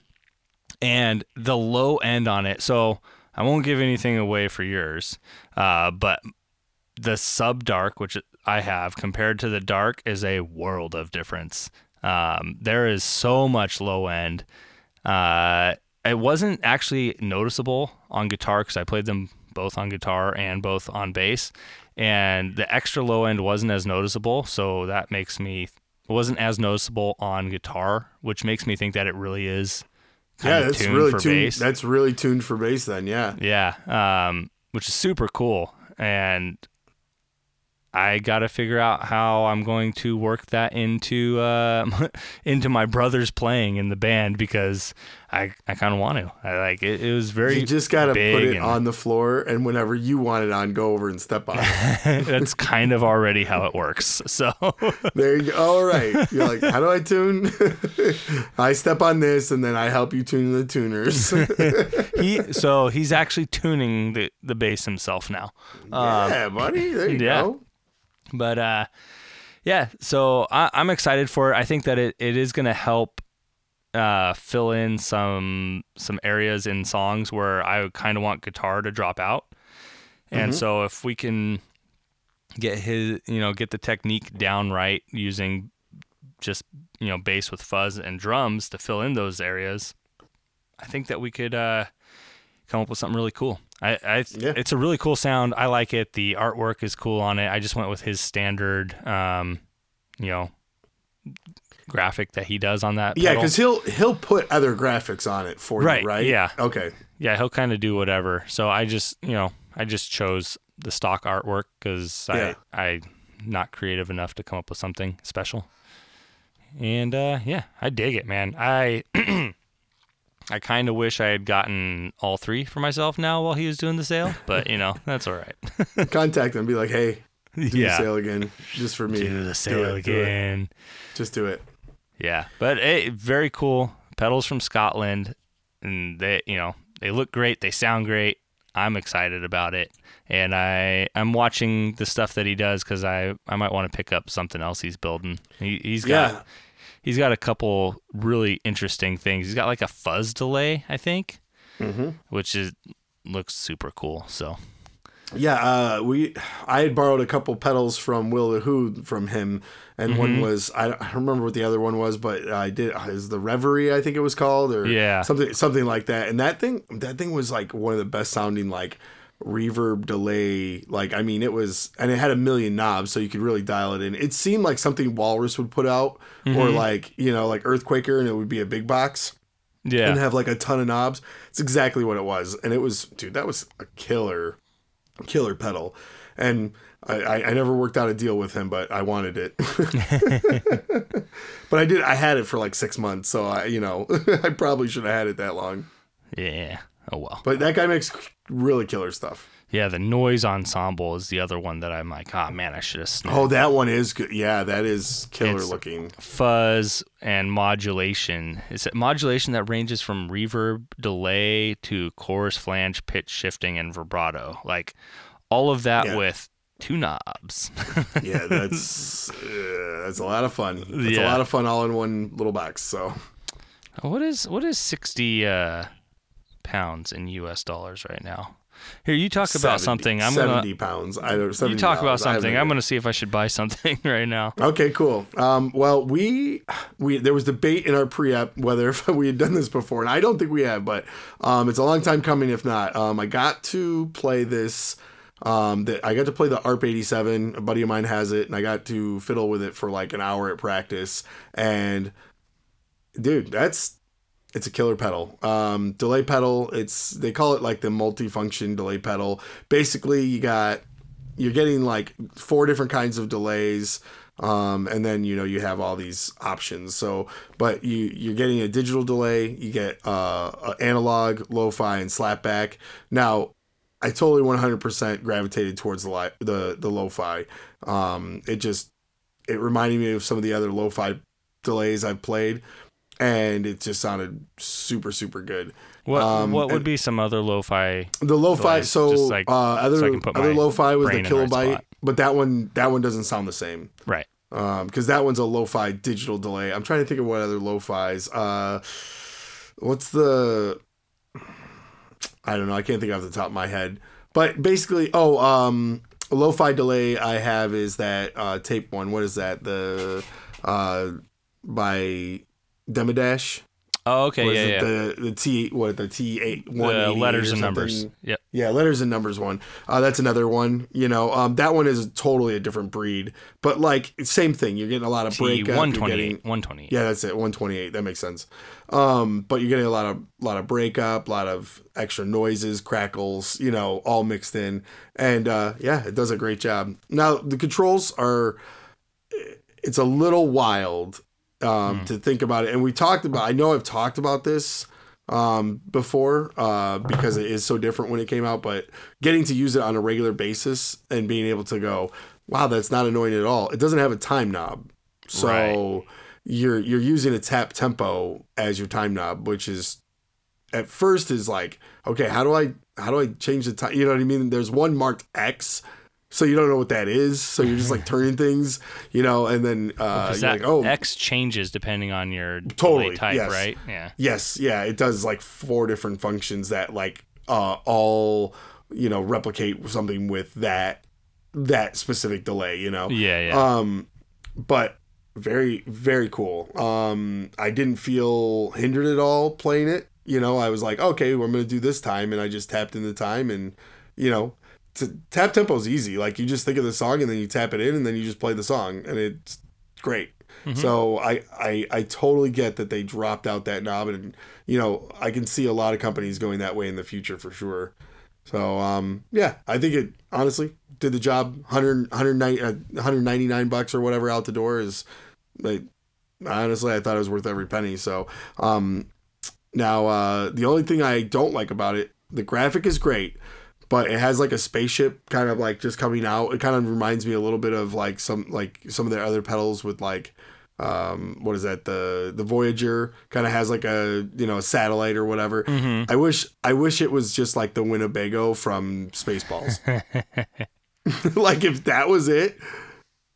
and the low end on it. So I won't give anything away for yours. Uh, but the sub dark, which I have compared to the dark, is a world of difference. Um, there is so much low end. Uh, it wasn't actually noticeable on guitar because I played them both on guitar and both on bass, and the extra low end wasn't as noticeable. So that makes me it wasn't as noticeable on guitar, which makes me think that it really is kind Yeah, of that's tuned really for tuned. bass. That's really tuned for bass then. Yeah. Yeah, um, which is super cool. And I got to figure out how I'm going to work that into uh, into my brother's playing in the band because I, I kind of want to. I like it. It was very You just gotta put it and- on the floor, and whenever you want it on, go over and step on it. That's kind of already how it works. So there you go. All right. You're like, how do I tune? I step on this, and then I help you tune the tuners. he so he's actually tuning the the bass himself now. Um, yeah, buddy. There you yeah. go. But uh, yeah, so I, I'm excited for it. I think that it, it is going to help uh, fill in some some areas in songs where I kind of want guitar to drop out. And so if we can get his, you know, get the technique down right using just you know bass with fuzz and drums to fill in those areas, I think that we could uh, come up with something really cool. I, I Yeah. it's a really cool sound. I like it. The artwork is cool on it. I just went with his standard, um, you know, graphic that he does on that. Yeah, because he'll he'll put other graphics on it for Right, you, right? yeah. Okay. yeah, he'll kind of do whatever. So I just, you know, I just chose the stock artwork because Yeah. I I not creative enough to come up with something special. And uh, yeah, I dig it, man. I I kind of wish I had gotten all three for myself now while he was doing the sale, but you know that's all right. Contact them. Be like, hey, do yeah, the sale again, just for me. do the sale it, do it. again. Just do it. Yeah, but hey, very cool pedals from Scotland, and they, you know, they look great. They sound great. I'm excited about it, and I I'm watching the stuff that he does because I I might want to pick up something else he's building. He, he's got Yeah. He's got a couple really interesting things. He's got like a fuzz delay, I think, Mm-hmm. which is looks super cool. So Yeah, uh, we I had borrowed a couple pedals from Will the Who from him, and one Mm-hmm. was I don't, I don't remember what the other one was, but I did is the Reverie I think it was called or Yeah. something something like that. And that thing that thing was like one of the best sounding like reverb delay like i mean it was and it had a million knobs so you could really dial it in it seemed like something walrus would put out or Mm-hmm. like you know like earthquaker and it would be a big box yeah, and have like a ton of knobs. It's exactly what it was, and it was, dude, that was a killer, killer pedal. And I, I, I never worked out a deal with him, but I wanted it. but I did. I had it for like six months, so I, you know, I probably should have had it that long. yeah. Oh well. But that guy makes really killer stuff. Yeah, the noise ensemble is the other one that I'm like, oh man, I should have snapped. Oh, that one is good. Yeah, that is killer It's- looking. Fuzz and modulation. Is it modulation that ranges from reverb, delay to chorus, flange, pitch shifting, and vibrato? Like all of that Yeah. with two knobs. Yeah, that's uh, that's a lot of fun. It's a lot of fun all in one little box. So what is what is sixty uh, pounds in U.S. dollars right now? Here, you talk about 70 something. I'm seventy gonna. pounds. I don't. You talk about dollars. I have something. I'm gonna see if I should buy something right now. Okay, cool. Um, well, we we there was debate in our pre-app whether if we had done this before, and I don't think we have, but um, it's a long time coming. If not, um, I got to play this. Um, that I got to play the ARP 87. A buddy of mine has it, and I got to fiddle with it for like an hour at practice. And dude, that's it's a killer pedal. Um, delay pedal. It's they call it like the multi-function delay pedal. Basically, you got you're getting like four different kinds of delays um, and then you know you have all these options so but you you're getting a digital delay you get uh, analog lo-fi and slapback now i totally 100% gravitated towards the li- the the lo-fi um, it just it reminded me of some of the other lo-fi delays i've played and it just sounded super super good What Um, what would be some other lo-fi? the lo-fi, so like- uh, other so I can put other lo-fi was the kilobyte, but that one that one doesn't sound the same Right. because that one's a lo-fi digital delay. I'm trying to think of what other lo-fi's. Uh, what's the? I don't know. I can't think off the top of my head. But basically, oh, um, a lo-fi delay I have is that uh, tape one. What is that? The uh, by Demodash. Oh, okay. Yeah, it? yeah. The the T what the T eight one letters and numbers. Yep. yeah, letters and numbers one. Uh, that's another one. You know, um, that one is totally a different breed, but like same thing. You're getting a lot of T breakup. one twenty eight. One twenty eight. Yeah, that's it. 128. That makes sense. Um, but you're getting a lot of lot of breakup, a lot of extra noises, crackles, you know, all mixed in. And uh, yeah, it does a great job. Now the controls are. It's a little wild um, to think about it, and we talked about. I know I've talked about this um, before uh, because it is so different when it came out, but getting to use it on a regular basis and being able to go, wow, that's not annoying at all. It doesn't have a time knob, so Right. you're you're using a tap tempo as your time knob, which is at first is like, okay, how do I how do I change the time? You know what I mean? There's one marked X. So you don't know what that is. So you're just like turning things, you know, and then uh, you're that like, oh, X changes depending on your delay Totally, type, yes. right? Yeah. Yes, yeah, it does like four different functions that like uh all you know replicate something with that that specific delay, you know. Yeah, yeah. Um but very very cool. Um I didn't feel hindered at all playing it. You know, I was like, okay, well, I'm going to do this time and I just tapped in the time and you know, to, tap tempo is easy. Like you just think of the song and then you tap it in and then you just play the song and it's great. So I, I I totally get that they dropped out that knob and you know I can see a lot of companies going that way in the future for sure. So um yeah I think it honestly did the job 100 190 uh, 199 bucks or whatever out the door is like honestly I thought it was worth every penny. So um now uh the only thing I don't like about it the graphic is great but it has like a spaceship kind of like just coming out. It kind of reminds me a little bit of like some like some of their other pedals with like um what is that the the Voyager kind of has like a you know a satellite or whatever. Mm-hmm. I wish I wish it was just like the Winnebago from Spaceballs. like if that was it,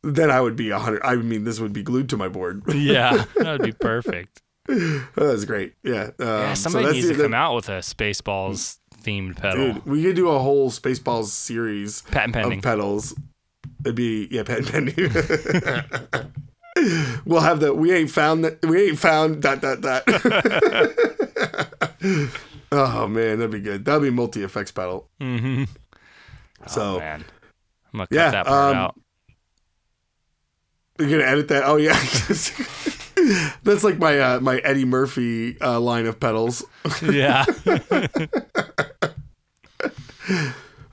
then I would be a hundred. I mean, this would be glued to my board. yeah, that would be perfect. That's great. Yeah. Um, Yeah, somebody that's needs the- to come out with a Spaceballs themed pedal. Dude, we could do a whole Spaceballs series Patent pending. of pedals. It'd be yeah, patent pending. we'll have the we ain't found that we ain't found dot dot dot. oh man, that'd be good. That'd be multi effects pedal. mm-hmm. So oh, man. I'm gonna cut yeah, that part um, out. you're gonna edit that. Oh yeah, that's like my uh, my Eddie Murphy uh, line of pedals. Yeah.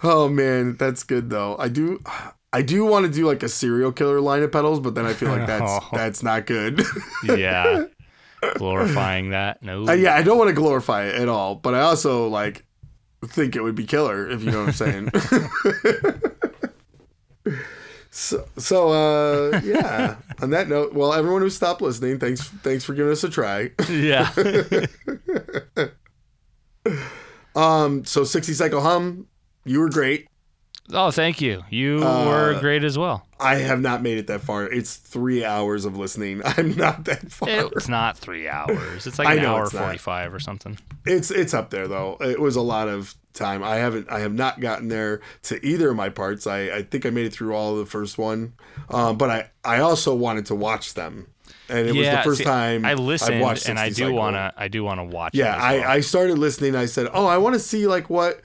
Oh man, that's good though. I do. I do want to do like a serial killer line of pedals, but then I feel like that's Oh. that's not good. yeah. Glorifying that. No. Uh, yeah, I don't want to glorify it at all, but I also like think it would be killer if you know what I'm saying. So so uh yeah. On that note, well everyone who stopped listening, thanks thanks for giving us a try. Yeah. Um so 60 cycle hum, you were great. Oh, thank you. You Uh, were great as well. I have not made it that far. It's three hours of listening. I'm not that far. It's not three hours. It's like I an hour not. forty-five or something. It's it's up there though. It was a lot of time. I haven't I have not gotten there to either of my parts. I, I think I made it through all of the first one, um, but I I also wanted to watch them, and it was the first see, time I listened, watched and I do Cycle. wanna, I do wanna watch. it Yeah, as I. I started listening. I said, "Oh, I want to see like what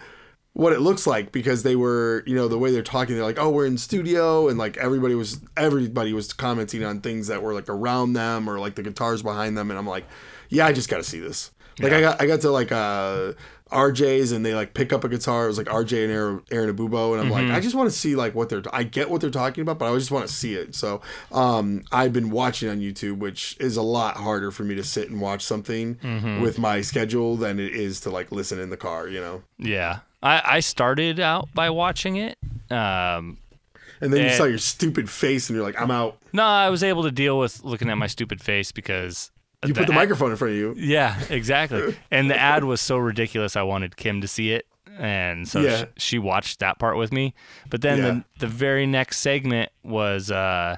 what it looks like because they were, you know, the way they're talking. They're like, "Oh, we're in studio," and like everybody was everybody was commenting on things that were like around them or like the guitars behind them, and I'm like, "Yeah, I just got to see this." Like I got I got to like uh RJ's and they like pick up a guitar. It was like RJ and Aaron, Aaron Abubo, and I'm like, I just want to see like what they're. I get what they're talking about, but I just want to see it. So um, I've been watching on YouTube, which is a lot harder for me to sit and watch something with my schedule than it is to like listen in the car. You know, yeah. I, I started out by watching it. Um, and then you Eh. saw your stupid face, and you're like, I'm out. no, I was able to deal with looking at my stupid face because You put the ad- microphone in front of you. Yeah, exactly. and the ad was so ridiculous. I wanted Kim to see it, and so Yeah. sh- she watched that part with me. But then Yeah. the the very next segment was uh,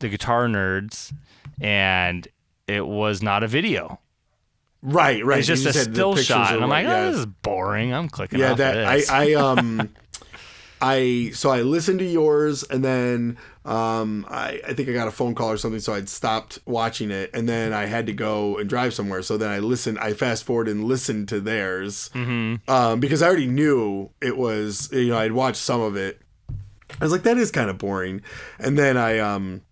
the guitar nerds, and it was not a video. Right, right. It's just You a still shot, and I'm like, oh, yeah. this is boring. I'm clicking yeah off that I. I um i so i listened to yours and then um I, I think i got a phone call or something so i'd stopped watching it and then i had to go and drive somewhere so then i listened i fast forward and listened to theirs Mm-hmm. um because i already knew it was you know i'd watched some of it i was like that is kind of boring and then i um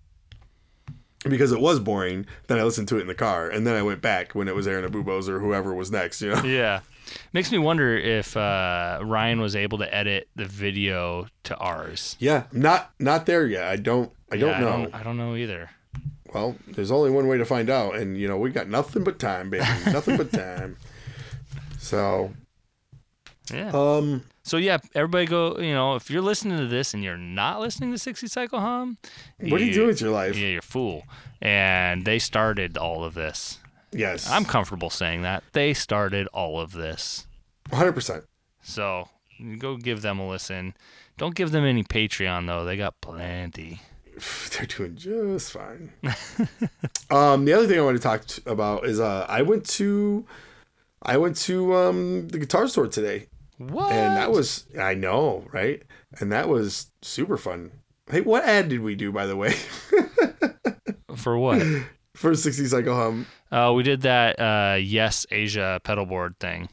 because it was boring, then I listened to it in the car, and then I went back when it was Aaron Abubos or whoever was next. You know, yeah. Makes me wonder if uh, Ryan was able to edit the video to ours. Yeah, not not there yet. I don't I don't know. I don't, I don't know either. Well, there's only one way to find out, and you know we got nothing but time, baby. nothing but time. So, Yeah. um, So yeah, everybody go. You know, if you're listening to this and you're not listening to 60 Cycle Hum, what do you do with your life? Yeah, you're a fool. And they started all of this. Yes, I'm comfortable saying that they started all of this. 100. percent So you go give them a listen. Don't give them any Patreon though. They got plenty. They're doing just fine. um, the other thing I want to talk about is uh, I went to I went to um the guitar store today, What? and that was I know right, and that was super fun. Hey, what ad did we do by the way for what? for 60 cycle hum? uh, we did that. Uh, yes, Asia pedal board thing.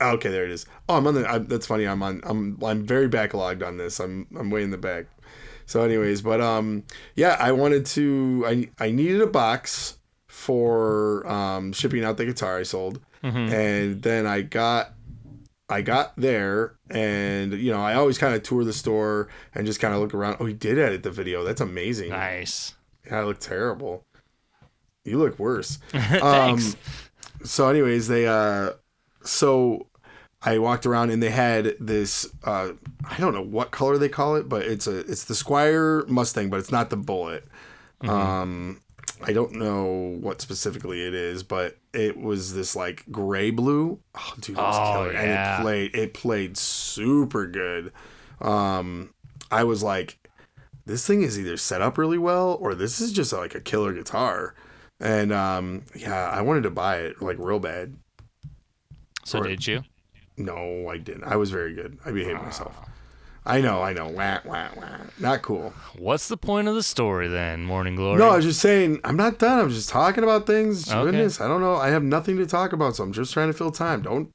Okay, there it is. Oh, I'm on the. I, that's funny. I'm on. I'm. I'm very backlogged on this. I'm. I'm way in the back. So, anyways, but um, yeah, I wanted to. I I needed a box for um shipping out the guitar I sold, and then I got. I got there, and you know, I always kind of tour the store and just kind of look around. Oh, he did edit the video. That's amazing. Nice. Yeah, I look terrible. You look worse. Thanks. Um, so, anyways, they uh, so I walked around and they had this uh, I don't know what color they call it, but it's a it's the Squier Mustang, but it's not the Bullet. Um, I don't know what specifically it is, but it was this like gray blue. Oh, dude, it was Oh, killer, and it played it played super good. Um, I was like, this thing is either set up really well or this is just like a killer guitar. And um, yeah, I wanted to buy it like real bad. so or- did you? No, I didn't. I was very good. I behaved myself. I know, I know. Wah, wah, wah. Not cool. What's the point of the story then, Morning Glory? No, I was just saying, I'm not done. I'm just talking about things. Okay. Goodness, I don't know. I have nothing to talk about, so I'm just trying to fill time. Don't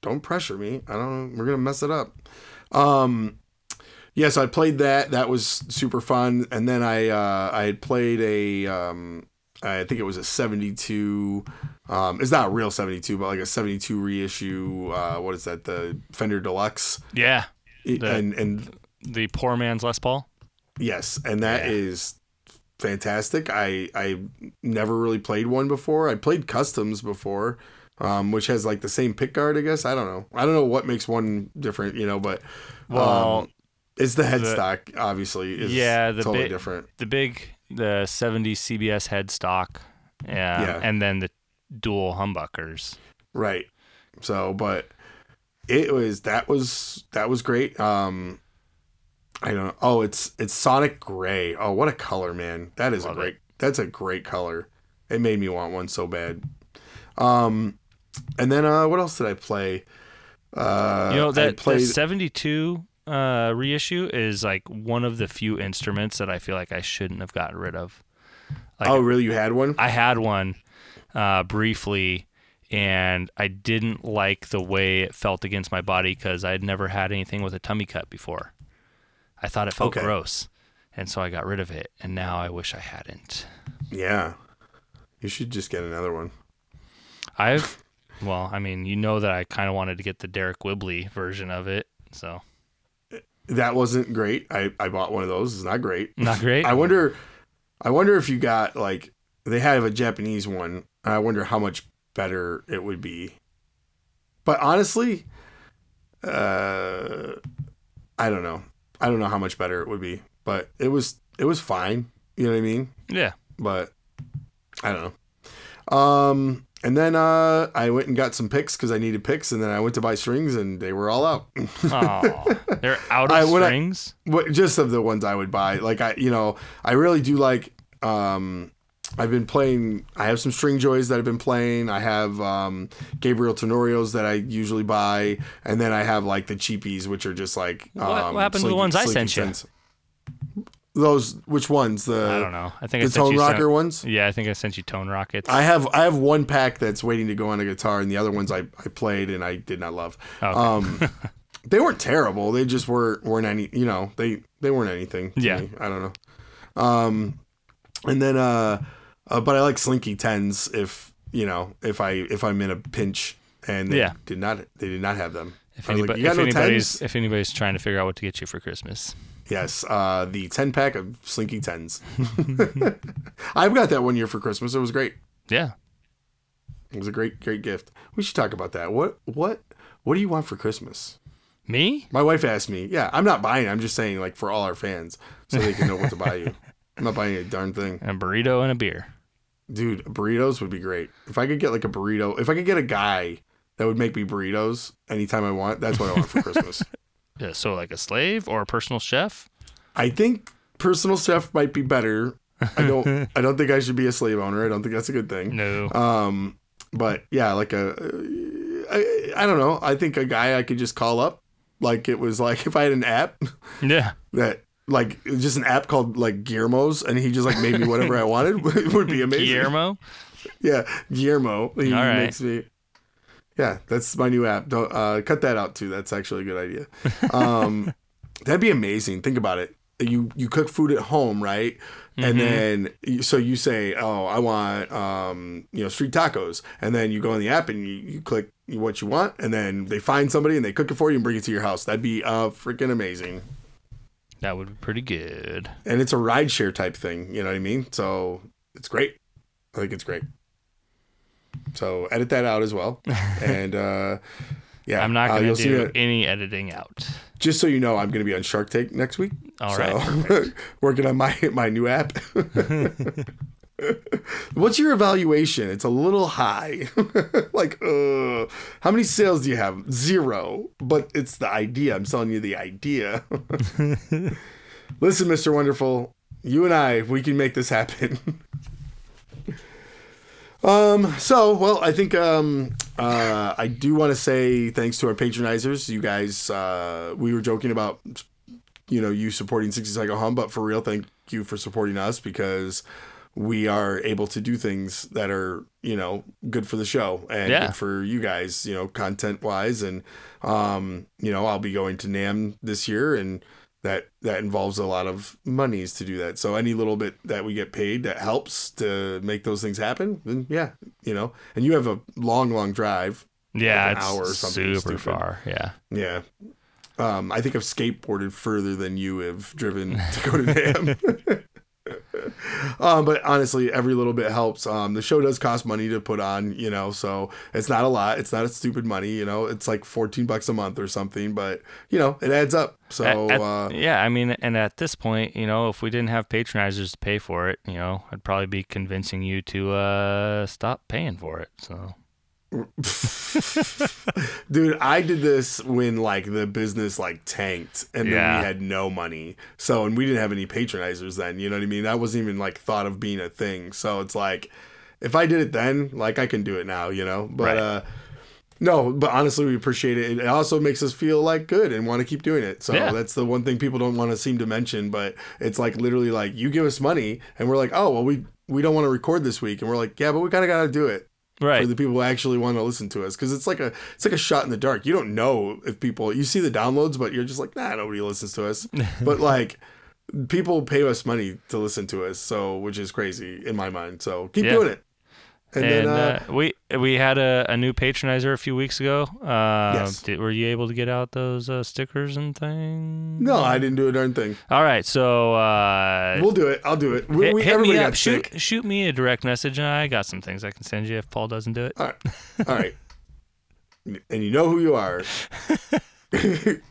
don't pressure me. I don't know. We're gonna mess it up. Um, yeah. So I played that. That was super fun. And then I uh, I had played a um, I think it was a 72. Um, it's not a real 72, but like a 72 reissue. Uh, what is that? The Fender Deluxe. yeah, The- and and the poor man's Les Paul. Yes, and that Yeah. is fantastic. I I never really played one before. I played customs before, um, which has like the same pick guard. I guess I don't know. I don't know what makes one different, you know, but Well, um, it's the headstock. obviously, is yeah, the totally different. the big the 70 CBS headstock, yeah, Yeah. and then the dual humbuckers. Right. So, but it was that was that was great. Um I don't know. Oh, it's it's Sonic Gray. Oh, what a color, man. That is Love a great that's a great color. It made me want one so bad. Um and then uh what else did I play? Uh you know that, played that 72 uh, reissue is like one of the few instruments that I feel like I shouldn't have gotten rid of. Like Oh, really you had one? I had one uh, briefly, and I didn't like the way it felt against my body because I had never had anything with a tummy cut before. I thought it felt Okay. gross, and so I got rid of it. And now I wish I hadn't. yeah. You should just get another one. I've, well, I mean, you know that I kind of wanted to get the Deryck Whibley version of it, so That wasn't great. I, I bought one of those. It's not great. not great. I wonder, I wonder if you got like they have a Japanese one. I wonder how much better it would be. But honestly, uh, I don't know. I don't know how much better it would be. But it was it was fine. You know what I mean? Yeah. But I don't know. Um, and then uh, I went and got some picks because I needed picks, and then I went to buy strings, and they were all out. Oh, they're out of I- when I- strings. what just of the ones I would buy. Like I, you know, I really do like. Um, I've been playing. I have some Stringjoys that I've been playing. I have um, Gabriel Tenorios that I usually buy, and then I have like the cheapies, which are just like. What- um, what happened to the ones I sent you? Tens. Those which ones? The I don't know. I think I the sent tone rocker some- ones. Yeah, I think I sent you Tone Rockets. I have I have one pack that's waiting to go on a guitar, and the other ones I, I played and I did not love. Okay. Um, they weren't terrible. They just were weren't any. You know, they they weren't anything. Yeah. me. I don't know. Um, and then uh, uh, but I like Slinky tens if you know if I if I'm in a pinch and they Yeah. did not they did not have them. if, like, anybody, "You got if no anybody's 10s?" if anybody's trying to figure out what to get you for Christmas, Yes, uh, the ten pack of Slinky tens. I've got that one year for Christmas. It was great. yeah, It was a great great gift. We should talk about that. What what what do you want for Christmas? me. My wife asked me. Yeah, I'm not buying. I'm just saying, like for all our fans, so they can know what to buy you. I'm not buying a darn thing, A burrito and a beer. dude. Burritos would be great. If I could get like a burrito, if I could get a guy that would make me burritos anytime I want, that's what I want for Christmas. Yeah, so like a slave or a personal chef. I think personal chef might be better. I don't. I don't think I should be a slave owner. I don't think that's a good thing. No. Um, but yeah, like a, I, I don't know. I think a guy I could just call up, like it was like if I had an app yeah. that like just an app called like Guillermo's, and he just like made me whatever I wanted. it would be amazing. Guillermo. Yeah, Guillermo. He All right. makes me. Yeah, that's my new app. Don't uh, cut that out too. That's actually a good idea. Um, that'd be amazing. Think about it. You you cook food at home, right? And then so you say, "Oh, I want um, you know street tacos," and then you go on the app and you, you click what you want, and then they find somebody and they cook it for you and bring it to your house. That'd be uh, freaking amazing. That would be pretty good. And it's a rideshare type thing. You know what I mean? So it's great. I think it's great. So edit that out as well. and uh, yeah, I'm not uh, going to see do any editing out. Just so you know, I'm going to be on Shark Tank next week. All so, right, working on my my new app. What's your evaluation? It's a little high. like, uh, how many sales do you have? Zero. But it's the idea. I'm selling you the idea. Listen, Mr. Wonderful, you and I, we can make this happen. um, so, well, I think um, uh, I do want to say thanks to our patronizers. You guys, uh, we were joking about you know you supporting 60 cycle hum but for real thank you for supporting us because we are able to do things that are you know good for the show and Yeah. good for you guys you know content wise and um you know i'll be going to NAMM this year and that that involves a lot of monies to do that so any little bit that we get paid that helps to make those things happen then yeah you know and you have a long long drive Yeah, an it's hour or something super stupid. far. Yeah. yeah. Um, I think I've skateboarded further than you have driven to go to NAMM. Um, but honestly, every little bit helps. Um, the show does cost money to put on, you know, so it's not a lot. It's not a stupid money, you know. It's like fourteen bucks a month or something, but you know, it adds up. So At- at- uh, yeah, I mean, and at this point, you know, if we didn't have patronizers to pay for it, you know, I'd probably be convincing you to uh, stop paying for it. So Dude, I did this when like the business like tanked and then Yeah. we had no money. So and we didn't have any patronizers then, you know what I mean? That wasn't even like thought of being a thing. So it's like if I did it then, like I can do it now, you know? But Right. uh no, but honestly we appreciate it. It also makes us feel like good and want to keep doing it. So Yeah. that's the one thing people don't want to seem to mention, but it's like literally like you give us money and we're like, "Oh, well we we don't want to record this week." And we're like, "Yeah, but we kind of got to do it." Right, for the people who actually want to listen to us because it's like a it's like a shot in the dark. You don't know if people you see the downloads, but you're just like nah, nobody listens to us. but like people pay us money to listen to us, so which is crazy in my mind. So keep Yeah. doing it. And, and then uh, uh, we we had a, a new patronizer a few weeks ago. Uh, Yes. did, were you able to get out those uh, stickers and things? no, I didn't do a darn thing. All right, so uh, We'll do it. I'll do it. We, hit, we, hit everybody me up. Shoot, shoot me a direct message, and I got some things I can send you if Paul doesn't do it. All right, all right. and you know who you are.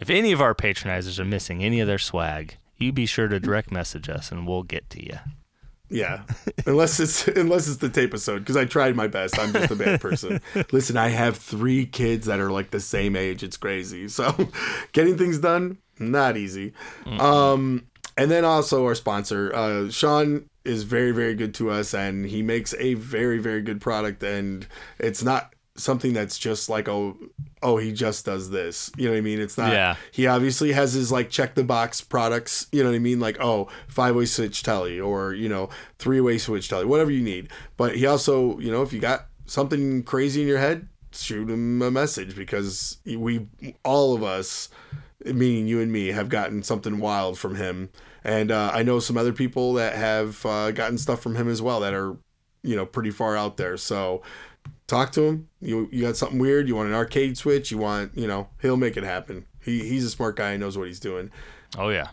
If any of our patronizers are missing any of their swag, you be sure to direct message us, and we'll get to you. Yeah, unless it's unless it's the tape episode because I tried my best. I'm just a bad person. Listen, I have three kids that are like the same age. It's crazy. So, getting things done not easy. Um, and then also our sponsor, uh, Sean is very very good to us, and he makes a very very good product. And it's not something that's just like oh oh he just does this. You know what I mean? It's not. Yeah. He obviously has his like check the box products. You know what I mean? Like oh five way switch telly or you know three way switch telly, whatever you need. But he also you know if you got something crazy in your head, shoot him a message because we all of us, meaning you and me, have gotten something wild from him. And uh, I know some other people that have uh, gotten stuff from him as well that are you know pretty far out there. So talk to him. You you got something weird? You want an arcade switch? You want you know he'll make it happen. He he's a smart guy. He knows what he's doing. Oh yeah,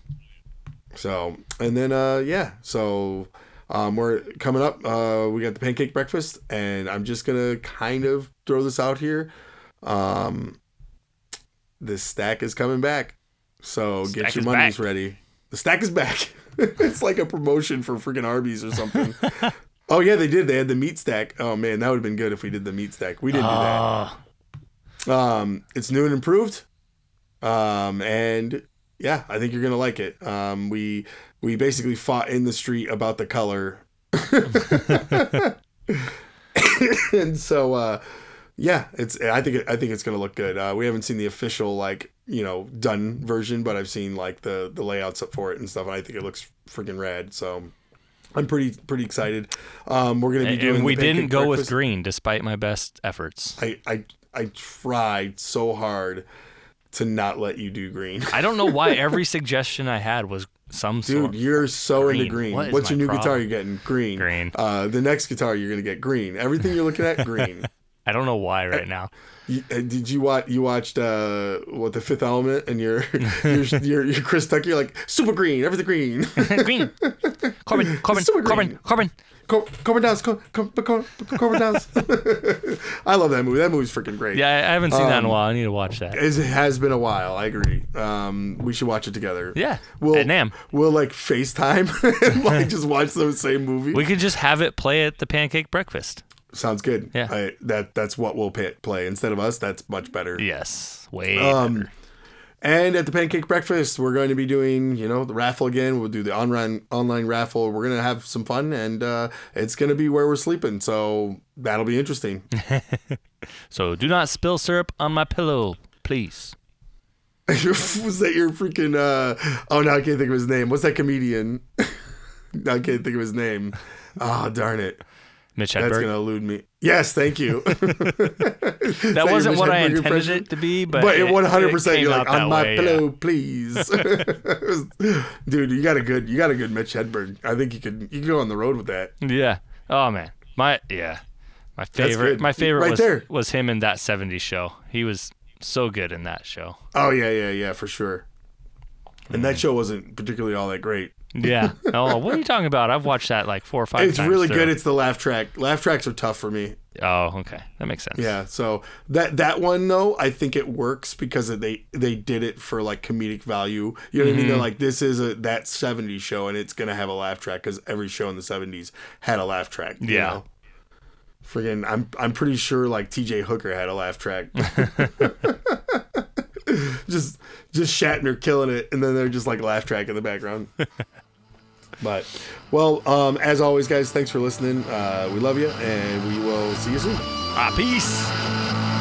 So and then uh yeah so. Um, we're coming up. Uh, we got the pancake breakfast, and I'm just gonna kind of throw this out here. Um, this stack is coming back, so Stack get your monies back. ready. The stack is back. it's like a promotion for freaking Arby's or something. oh yeah, they did. They had the meat stack. Oh man, that would have been good if we did the meat stack. We didn't do that. Oh, Um, it's new and improved. Um, and yeah, I think you're gonna like it. Um, we we basically fought in the street about the color, and so uh, yeah, it's I think it, I think it's gonna look good. Uh, we haven't seen the official like you know done version, but I've seen like the the layouts up for it and stuff, and I think it looks freaking rad. So. I'm pretty pretty excited. Um, we're gonna be and, doing. and we didn't go with green despite my best efforts. I, I I tried so hard to not let you do green. I don't know why every suggestion I had was some Dude, you're so into Green. green. What is your new guitar you're getting? Green. Green. Uh, the next guitar you're gonna get green. Everything you're looking at, green. I don't know why right now. Uh, did you watch? You watched uh, what the Fifth Element and your your your, your Chris Tucker? You're like super green, everything green. green. Korben, Korben, Super Korben, green. Korben. Cor- Korben Downs, Cor- Cor- Cor- Korben Downs. I love that movie. That movie's freaking great. Yeah, I haven't seen that in a Um, while. I need to watch that. It has been a while. I agree. Um, we should watch it together. Yeah, We'll, at NAMM. We'll like FaceTime and like just watch the same movie. We could just have it play at the pancake breakfast. Sounds good. Yeah. I, that that's what we'll pay, play instead of us. That's much better. Yes, way Um, better. And at the pancake breakfast, we're going to be doing you know the raffle again. We'll do the online online raffle. We're gonna have some fun, and uh, it's gonna be where we're sleeping. So that'll be interesting. So do not spill syrup on my pillow, please. Was that your freaking? Uh, oh, no, I can't think of his name. What's that comedian? I can't think of his name. Oh, darn it. Mitch That's Hedberg. gonna elude me. Yes, thank you. That wasn't what I intended it to be, but, but it it- one hundred it percent. came You're like on my way, yeah. pillow, please, dude. You got a good, you got a good Mitch Hedberg. I think you could, you could go on the road with that. Yeah. Oh man, my yeah, my favorite. My favorite Right was there. was him in that '70s show. He was so good in that show. Oh yeah, yeah, yeah, for sure. and that mm. show wasn't particularly all that great. Yeah. Oh, what are you talking about? I've watched that like four or five It's really through. good. It's the laugh track. Laugh tracks are tough for me. Oh, okay. That makes sense. Yeah, so that that one though, I think it works because they they did it for like comedic value. You know what I mean? They're mm-hmm. like, this is a that '70s show, and it's gonna have a laugh track because every show in the '70s had a laugh track. you Yeah. know? Friggin', I'm I'm pretty sure like T.J. Hooker had a laugh track. just just Shatner killing it, and then they're just like laugh track in the background. but well, um, as always, guys, thanks for listening. Uh, we love you, and we will see you soon. Ah, peace.